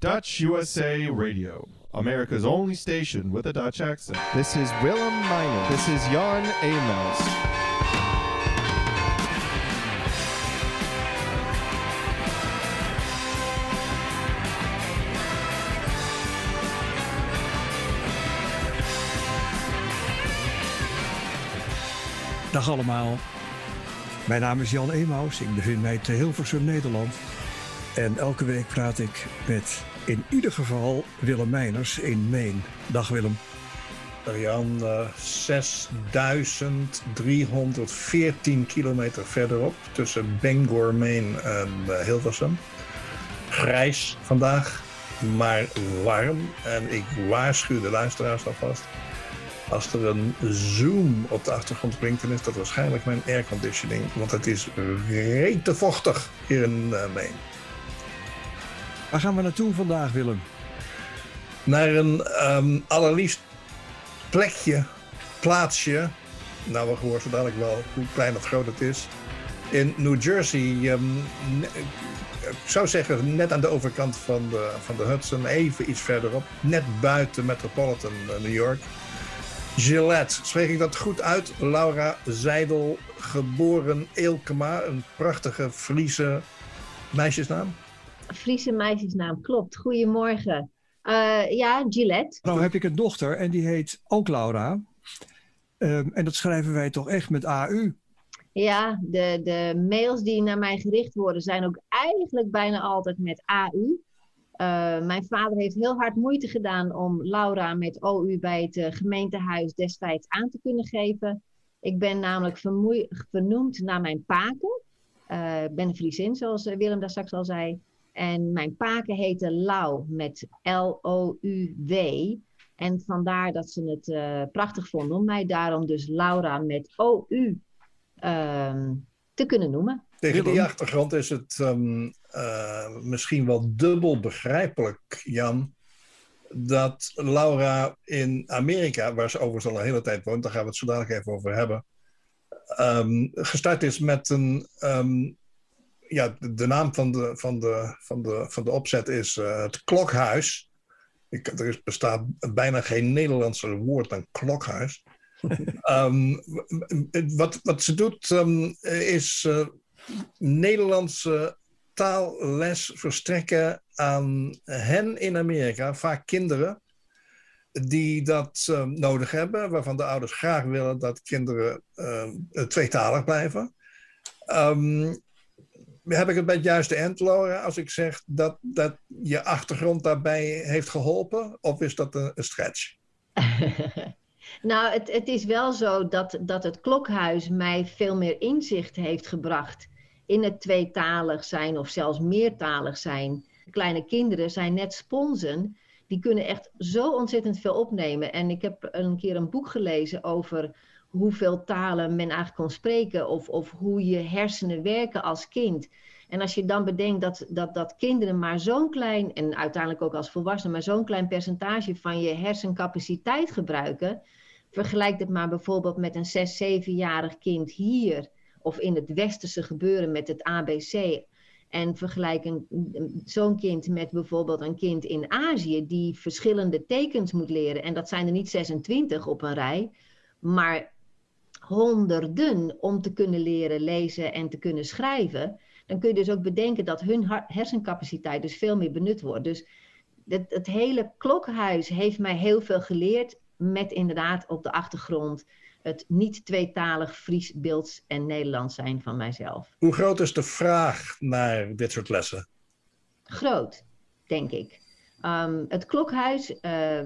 Dutch USA Radio, America's only station with a Dutch accent. This is Willem Minor. This is Jan Amos. Dag allemaal. Mijn naam is Jan Emaus. Ik bevind mij te Hilversum, Nederland. En elke week praat ik met in ieder geval Willem Meiners in Maine. Dag Willem. Jan, uh, 6314 kilometer verderop tussen Bangor, Maine en uh, Hilversum. Grijs vandaag, maar warm. En ik waarschuw de luisteraars alvast. Als er een zoom op de achtergrond klinkt, dan is dat waarschijnlijk mijn airconditioning. Want het is rete vochtig hier in uh, Maine. Waar gaan we naartoe vandaag, Willem? Naar een um, allerliefst plekje, plaatsje. Nou, we horen zo dadelijk wel hoe klein of groot het is. In New Jersey, um, ik zou zeggen net aan de overkant van de, van de Hudson, even iets verderop. Net buiten Metropolitan New York. Gillette, spreek ik dat goed uit? Laura Zijdel, geboren Eelkema, een prachtige Friese meisjesnaam. Friese meisjesnaam, klopt. Goedemorgen. Uh, ja, Gillette. Nou heb ik een dochter en die heet ook Laura. Um, en dat schrijven wij toch echt met AU? Ja, de, de mails die naar mij gericht worden zijn ook eigenlijk bijna altijd met AU. Uh, mijn vader heeft heel hard moeite gedaan om Laura met OU bij het uh, gemeentehuis destijds aan te kunnen geven. Ik ben namelijk vernoemd naar mijn paken. Uh, ik ben een Friesin, zoals Willem daar straks al zei. En mijn paken heette Lau met L-O-U-W. En vandaar dat ze het uh, prachtig vonden om mij daarom dus Laura met O-U uh, te kunnen noemen. Tegen die achtergrond is het um, uh, misschien wel dubbel begrijpelijk, Jan, dat Laura in Amerika, waar ze overigens al een hele tijd woont, daar gaan we het zo dadelijk even over hebben, um, gestart is met een um, ja, de, naam van de, van de, van de, van de opzet is uh, het klokhuis. Ik, er is, bestaat bijna geen Nederlandse woord dan klokhuis. um, wat, wat ze doet um, is uh, Nederlandse taalles verstrekken aan hen in Amerika, vaak kinderen die dat um, nodig hebben, waarvan de ouders graag willen dat kinderen tweetalig blijven. Um, heb ik het bij het juiste eind, Laura, als ik zeg dat, dat je achtergrond daarbij heeft geholpen? Of is dat een, een stretch? nou, het, het is wel zo dat, dat het klokhuis mij veel meer inzicht heeft gebracht in het tweetalig zijn of zelfs meertalig zijn. Kleine kinderen zijn net sponsen. Die kunnen echt zo ontzettend veel opnemen. En ik heb een keer een boek gelezen over hoeveel talen men eigenlijk kon spreken of, of hoe je hersenen werken als kind. En als je dan bedenkt dat, dat, dat kinderen maar zo'n klein, en uiteindelijk ook als volwassenen, maar zo'n klein percentage van je hersencapaciteit gebruiken, vergelijk het maar bijvoorbeeld met een 6, 7-jarig kind hier of in het westerse gebeuren met het ABC. En vergelijk zo'n kind met bijvoorbeeld een kind in Azië die verschillende tekens moet leren. En dat zijn er niet 26 op een rij, maar honderden om te kunnen leren lezen en te kunnen schrijven, dan kun je dus ook bedenken dat hun hersencapaciteit dus veel meer benut wordt. Dus het, het hele klokhuis heeft mij heel veel geleerd met inderdaad op de achtergrond het niet tweetalig Fries, Beelds en Nederlands zijn van mijzelf. Hoe groot is de vraag naar dit soort lessen? Groot, denk ik. Um, het klokhuis, uh,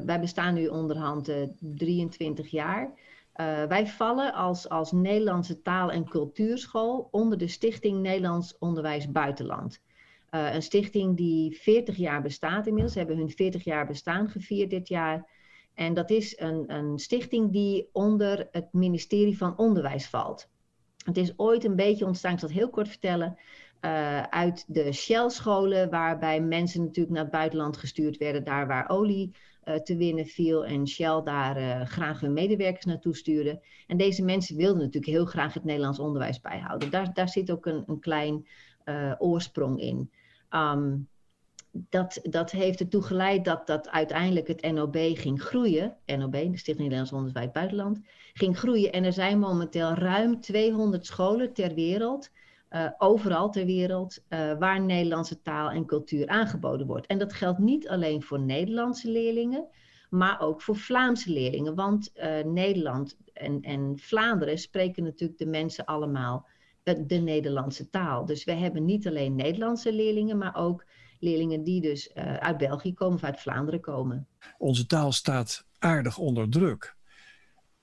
wij bestaan nu onderhand uh, 23 jaar. Uh, wij vallen als, als Nederlandse taal- en cultuurschool onder de Stichting Nederlands Onderwijs Buitenland. Uh, een stichting die 40 jaar bestaat inmiddels. Ze hebben hun 40 jaar bestaan gevierd dit jaar. En dat is een, een stichting die onder het ministerie van Onderwijs valt. Het is ooit een beetje ontstaan, ik zal het heel kort vertellen, uh, uit de Shell-scholen, waarbij mensen natuurlijk naar het buitenland gestuurd werden, daar waar olie te winnen viel en Shell daar uh, graag hun medewerkers naartoe stuurde. En deze mensen wilden natuurlijk heel graag het Nederlands onderwijs bijhouden. Daar, daar zit ook een, een klein uh, oorsprong in. Um, dat, dat heeft ertoe geleid dat, dat uiteindelijk het NOB ging groeien. NOB, de Stichting Nederlands Onderwijs Buitenland, ging groeien. En er zijn momenteel ruim 200 scholen ter wereld, uh, overal ter wereld, uh, waar Nederlandse taal en cultuur aangeboden wordt. En dat geldt niet alleen voor Nederlandse leerlingen, maar ook voor Vlaamse leerlingen. Want uh, Nederland en, en Vlaanderen spreken natuurlijk de mensen allemaal de Nederlandse taal. Dus we hebben niet alleen Nederlandse leerlingen, maar ook leerlingen die dus uit België komen of uit Vlaanderen komen. Onze taal staat aardig onder druk.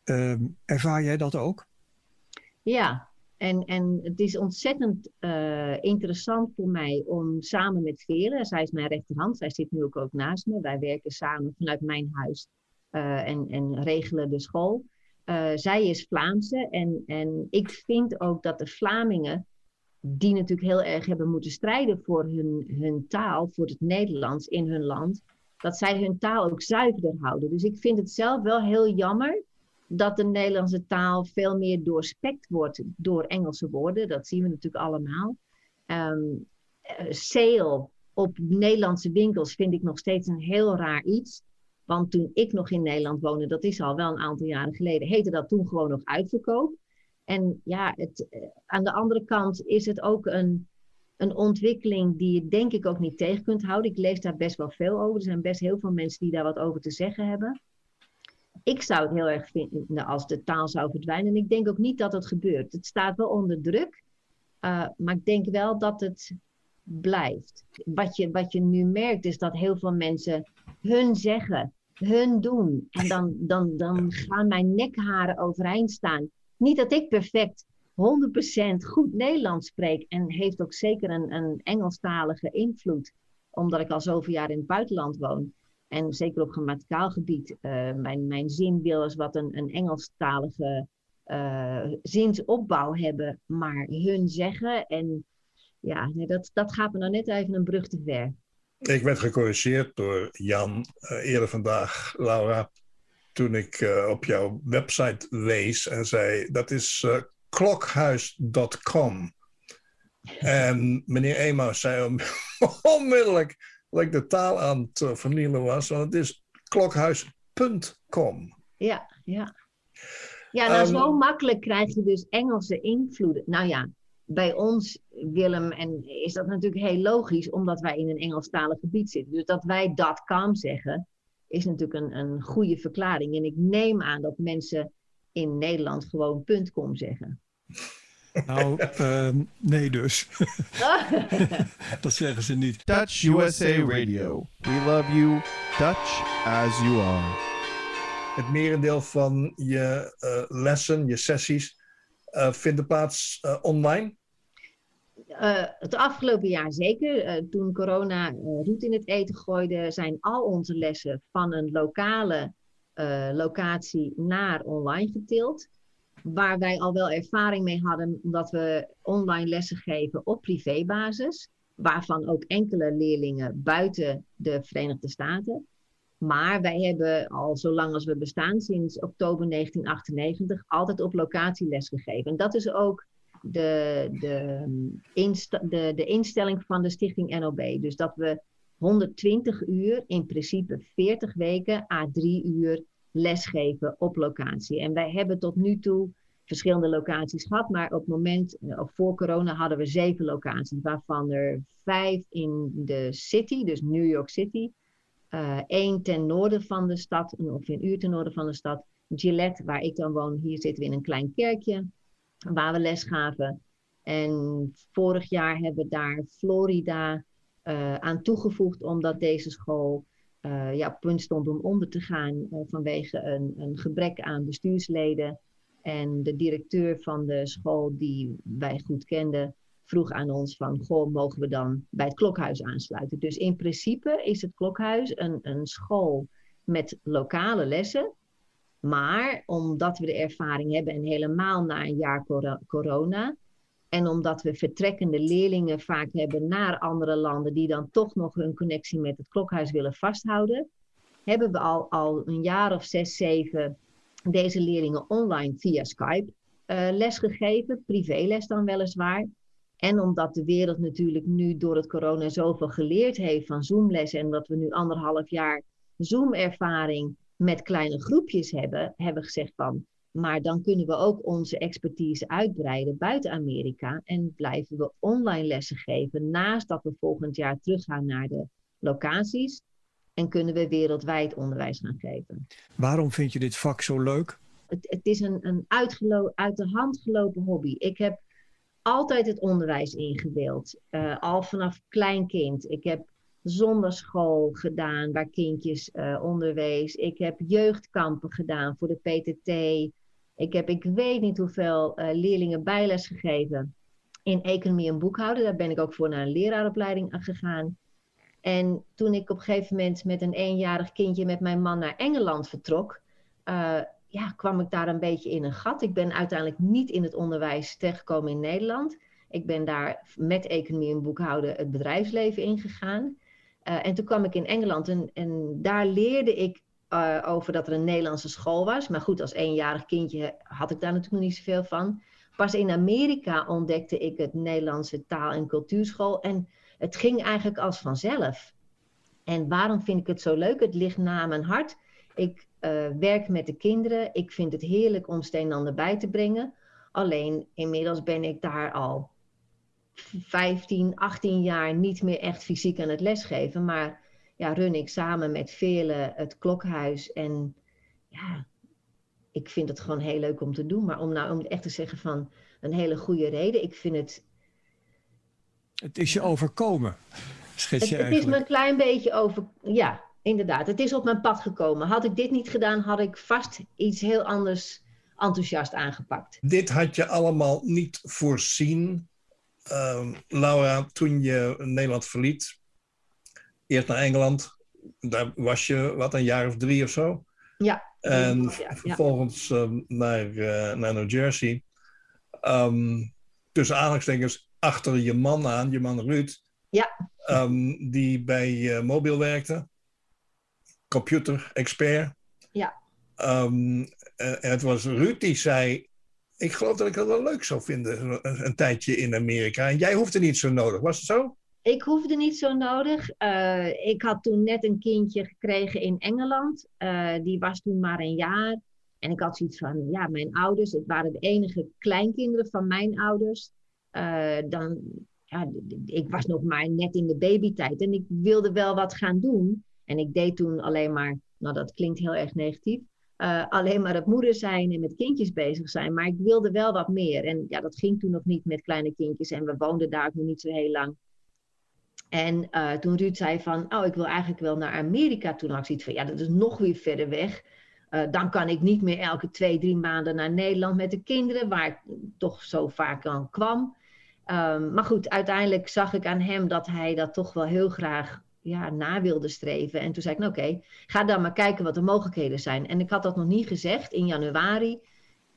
Uh, ervaar jij dat ook? Ja, en, en het is ontzettend uh, interessant voor mij om samen met Vele, zij is mijn rechterhand, zij zit nu ook, ook naast me, wij werken samen vanuit mijn huis uh, en, en regelen de school. Uh, zij is Vlaamse en, en ik vind ook dat de Vlamingen die natuurlijk heel erg hebben moeten strijden voor hun, hun taal, voor het Nederlands in hun land, dat zij hun taal ook zuiverder houden. Dus ik vind het zelf wel heel jammer dat de Nederlandse taal veel meer doorspekt wordt door Engelse woorden. Dat zien we natuurlijk allemaal. Um, sale op Nederlandse winkels vind ik nog steeds een heel raar iets. Want toen ik nog in Nederland woonde, dat is al wel een aantal jaren geleden, heette dat toen gewoon nog uitverkoop. En ja, het, eh, aan de andere kant is het ook een, een ontwikkeling die je denk ik ook niet tegen kunt houden. Ik lees daar best wel veel over. Er zijn best heel veel mensen die daar wat over te zeggen hebben. Ik zou het heel erg vinden als de taal zou verdwijnen. En ik denk ook niet dat het gebeurt. Het staat wel onder druk. Uh, maar ik denk wel dat het blijft. Wat je, wat je nu merkt is dat heel veel mensen hun zeggen, hun doen. En dan, dan, dan gaan mijn nekharen overeind staan. Niet dat ik perfect 100% goed Nederlands spreek en heeft ook zeker een, een Engelstalige invloed, omdat ik al zoveel jaar in het buitenland woon. En zeker op grammaticaal gebied. Uh, mijn, mijn zin wil eens wat een, een Engelstalige uh, zinsopbouw hebben, maar hun zeggen. En ja, nee, dat, dat gaat me nou net even een brug te ver. Ik werd gecorrigeerd door Jan uh, eerder vandaag, Laura toen ik uh, op jouw website lees en zei: dat is klokhuis.com. En meneer Emaus zei onmiddellijk dat ik de taal aan het vernielen was, want het is klokhuis.com. Ja, ja. Ja, nou um, zo makkelijk krijg je dus Engelse invloeden. Nou ja, bij ons, Willem, en is dat natuurlijk heel logisch, omdat wij in een Engelstalig gebied zitten. Dus dat wij .com zeggen, is natuurlijk een, een goede verklaring. En ik neem aan dat mensen in Nederland gewoon .com zeggen. Nou, uh, nee dus. dat zeggen ze niet. Dutch USA Radio. We love you, Dutch as you are. Het merendeel van je uh, lessen, je sessies, uh, vinden plaats uh, online? Uh, het afgelopen jaar zeker. Uh, toen corona uh, roet in het eten gooide, zijn al onze lessen van een lokale locatie naar online getild. Waar wij al wel ervaring mee hadden, omdat we online lessen geven op privébasis. Waarvan ook enkele leerlingen buiten de Verenigde Staten. Maar wij hebben al zolang als we bestaan, sinds oktober 1998, altijd op locatie les gegeven. En dat is ook de, de, insta de, de instelling van de stichting NOB. Dus dat we 120 uur, in principe 40 weken, à 3 uur lesgeven op locatie. En wij hebben tot nu toe verschillende locaties gehad, maar op het moment, of voor corona, hadden we zeven locaties, waarvan er vijf in de city, dus New York City, uh, één ten noorden van de stad, ongeveer een uur ten noorden van de stad, Gillette, waar ik dan woon, hier zitten we in een klein kerkje waar we les gaven. En vorig jaar hebben we daar Florida uh, aan toegevoegd, omdat deze school uh, ja, punt stond om onder te gaan uh, vanwege een, een, gebrek aan bestuursleden. En de directeur van de school, die wij goed kenden, vroeg aan ons van, goh, mogen we dan bij het klokhuis aansluiten? Dus in principe is het klokhuis een, een school met lokale lessen, maar omdat we de ervaring hebben en helemaal na een jaar corona. En omdat we vertrekkende leerlingen vaak hebben naar andere landen die dan toch nog hun connectie met het klokhuis willen vasthouden. Hebben we al, al een jaar of zes, zeven deze leerlingen online via Skype uh, lesgegeven. Privéles dan weliswaar. En omdat de wereld natuurlijk nu door het corona zoveel geleerd heeft van Zoomlessen en dat we nu anderhalf jaar Zoom-ervaring met kleine groepjes hebben, hebben we gezegd van, maar dan kunnen we ook onze expertise uitbreiden buiten Amerika en blijven we online lessen geven naast dat we volgend jaar teruggaan naar de locaties en kunnen we wereldwijd onderwijs gaan geven. Waarom vind je dit vak zo leuk? Het, het is een, een uit de hand gelopen hobby. Ik heb altijd het onderwijs ingewild. Uh, al vanaf klein kind. Ik heb zonderschool gedaan waar kindjes uh, onderwees. Ik heb jeugdkampen gedaan voor de PTT. Ik heb ik weet niet hoeveel uh, leerlingen bijles gegeven in economie en boekhouden. Daar ben ik ook voor naar een leraaropleiding gegaan. En toen ik op een gegeven moment met een eenjarig kindje met mijn man naar Engeland vertrok, uh, ja, kwam ik daar een beetje in een gat. Ik ben uiteindelijk niet in het onderwijs terechtgekomen in Nederland. Ik ben daar met economie en boekhouden het bedrijfsleven ingegaan. Uh, en toen kwam ik in Engeland en, en daar leerde ik uh, over dat er een Nederlandse school was. Maar goed, als eenjarig kindje had ik daar natuurlijk niet zoveel van. Pas in Amerika ontdekte ik het Nederlandse taal- en cultuurschool. En het ging eigenlijk als vanzelf. En waarom vind ik het zo leuk? Het ligt na mijn hart. Ik uh, werk met de kinderen. Ik vind het heerlijk om steen bij te brengen. Alleen inmiddels ben ik daar al 15, 18 jaar niet meer echt fysiek aan het lesgeven. Maar ja, run ik samen met velen het klokhuis. En ja, ik vind het gewoon heel leuk om te doen. Maar om nou om echt te zeggen van een hele goede reden. Ik vind het het is je overkomen, schets je het, eigenlijk. Het is me een klein beetje over... Ja, inderdaad. Het is op mijn pad gekomen. Had ik dit niet gedaan, had ik vast iets heel anders enthousiast aangepakt. Dit had je allemaal niet voorzien, uh, Laura, toen je Nederland verliet. Eerst naar Engeland. Daar was je, wat, een jaar of drie of zo? Ja. En ja, ja. vervolgens um, naar, uh, naar New Jersey. Um, tussen aanhalingstekens achter je man aan, je man Ruud. Ja. Um, die bij uh, Mobiel werkte. Computer-expert. Ja. En het was Ruud die zei... Ik geloof dat ik het wel leuk zou vinden, een, een tijdje in Amerika. En jij hoefde niet zo nodig, was het zo? Ik hoefde niet zo nodig. Uh, ik had toen net een kindje gekregen in Engeland. Uh, die was toen maar een jaar. En ik had zoiets van, ja, mijn ouders, het waren de enige kleinkinderen van mijn ouders. Uh, dan, ja, ik was nog maar net in de babytijd en ik wilde wel wat gaan doen. En ik deed toen alleen maar, nou dat klinkt heel erg negatief, alleen maar het moeder zijn en met kindjes bezig zijn. Maar ik wilde wel wat meer. En ja, dat ging toen nog niet met kleine kindjes en we woonden daar ook nog niet zo heel lang. En uh, toen Ruud zei van, oh ik wil eigenlijk wel naar Amerika, toen had ik zoiets van, ja dat is nog weer verder weg. Uh, dan kan ik niet meer elke twee, drie maanden naar Nederland met de kinderen, waar ik toch zo vaak aan kwam. Um, maar goed, uiteindelijk zag ik aan hem dat hij dat toch wel heel graag ja, na wilde streven. En toen zei ik, nou oké, ga dan maar kijken wat de mogelijkheden zijn. En ik had dat nog niet gezegd in januari.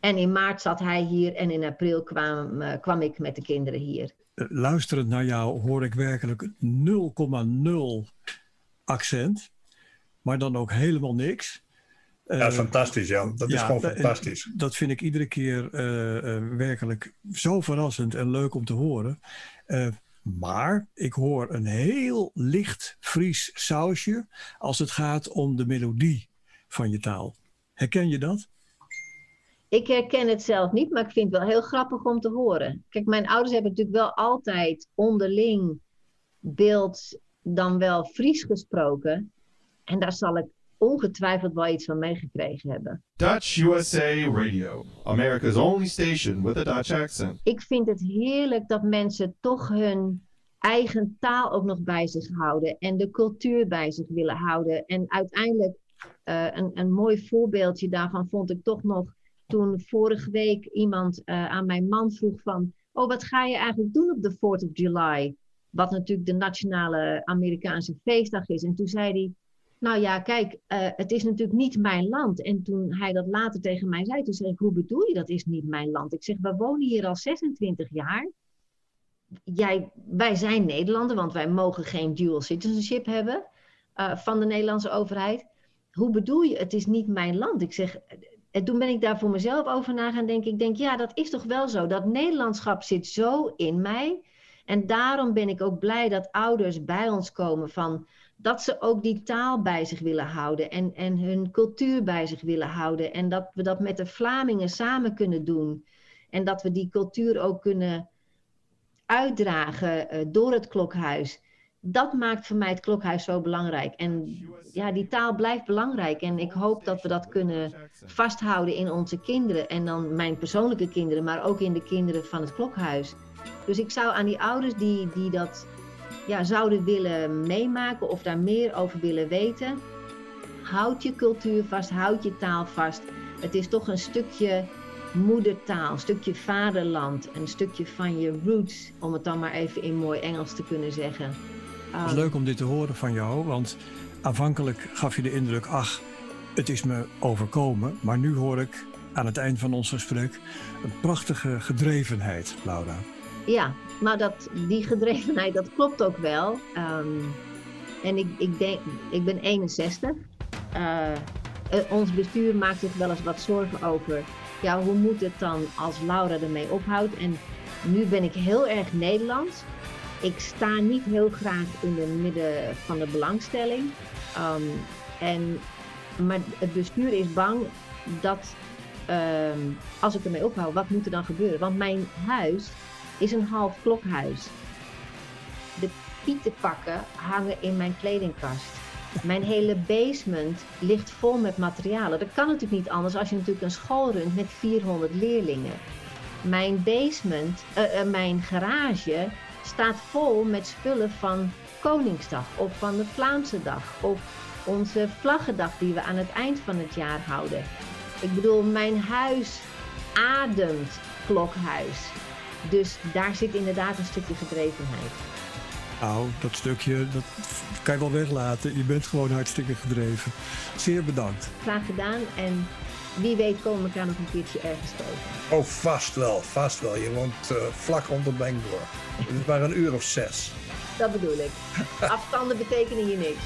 En in maart zat hij hier en in april kwam, uh, kwam ik met de kinderen hier. Luisterend naar jou hoor ik werkelijk 0,0 accent. Maar dan ook helemaal niks. Ja, uh, fantastisch, Jan. Dat ja, is gewoon fantastisch. Dat vind ik iedere keer werkelijk zo verrassend en leuk om te horen. maar ik hoor een heel licht Fries sausje als het gaat om de melodie van je taal. Herken je dat? Ik herken het zelf niet, maar ik vind het wel heel grappig om te horen. Kijk, mijn ouders hebben natuurlijk wel altijd onderling beeld dan wel Fries gesproken. En daar zal ik ongetwijfeld wel iets van meegekregen hebben. Dutch USA Radio, America's only station with a Dutch accent. Ik vind het heerlijk dat mensen toch hun eigen taal ook nog bij zich houden en de cultuur bij zich willen houden. En uiteindelijk uh, een, een mooi voorbeeldje daarvan vond ik toch nog toen vorige week iemand uh, aan mijn man vroeg van, oh wat ga je eigenlijk doen op de 4th of July? Wat natuurlijk de nationale Amerikaanse feestdag is. En toen zei hij, nou ja, kijk, uh, het is natuurlijk niet mijn land. En toen hij dat later tegen mij zei, toen zei ik, hoe bedoel je dat is niet mijn land? Ik zeg, we wonen hier al 26 jaar. Jij, wij zijn Nederlander, want wij mogen geen dual citizenship hebben uh, van de Nederlandse overheid. Hoe bedoel je, het is niet mijn land? Ik zeg, en toen ben ik daar voor mezelf over na gaan denken. Ik denk, ja, dat is toch wel zo. Dat Nederlandschap zit zo in mij. En daarom ben ik ook blij dat ouders bij ons komen van dat ze ook die taal bij zich willen houden en, en hun cultuur bij zich willen houden. En dat we dat met de Vlamingen samen kunnen doen. En dat we die cultuur ook kunnen uitdragen uh, door het klokhuis. Dat maakt voor mij het klokhuis zo belangrijk. En ja, die taal blijft belangrijk. En ik hoop dat we dat kunnen vasthouden in onze kinderen. En dan mijn persoonlijke kinderen, maar ook in de kinderen van het klokhuis. Dus ik zou aan die ouders die, die dat ja, zouden willen meemaken of daar meer over willen weten, houd je cultuur vast, houd je taal vast. Het is toch een stukje moedertaal, een stukje vaderland, een stukje van je roots, om het dan maar even in mooi Engels te kunnen zeggen. Leuk om dit te horen van jou, want aanvankelijk gaf je de indruk, ach, het is me overkomen, maar nu hoor ik aan het eind van ons gesprek een prachtige gedrevenheid, Laura. Ja, maar dat, die gedrevenheid, dat klopt ook wel. Ehm, en ik, ik, denk, ik ben 61. Uh, eh, ons bestuur maakt zich wel eens wat zorgen over. Ja, hoe moet het dan als Laura ermee ophoudt? En nu ben ik heel erg Nederlands. Ik sta niet heel graag in het midden van de belangstelling. Um, en, maar het bestuur is bang dat um, als ik ermee ophoud, wat moet er dan gebeuren? Want mijn huis is een half klokhuis. De pietenpakken hangen in mijn kledingkast. Mijn hele basement ligt vol met materialen. Dat kan natuurlijk niet anders als je natuurlijk een school runt met 400 leerlingen. Mijn basement, uh, uh, mijn garage staat vol met spullen van Koningsdag of van de Vlaamse dag of onze vlaggendag die we aan het eind van het jaar houden. Ik bedoel, mijn huis ademt klokhuis. Dus daar zit inderdaad een stukje gedrevenheid. Nou, dat stukje, dat kan je wel weglaten. Je bent gewoon hartstikke gedreven. Zeer bedankt. Graag gedaan en wie weet komen we elkaar nog een keertje ergens tegen. Oh, vast wel, vast wel. Je woont uh, vlak onder Bangor. Het is maar een uur of zes. Dat bedoel ik. Afstanden betekenen hier niks.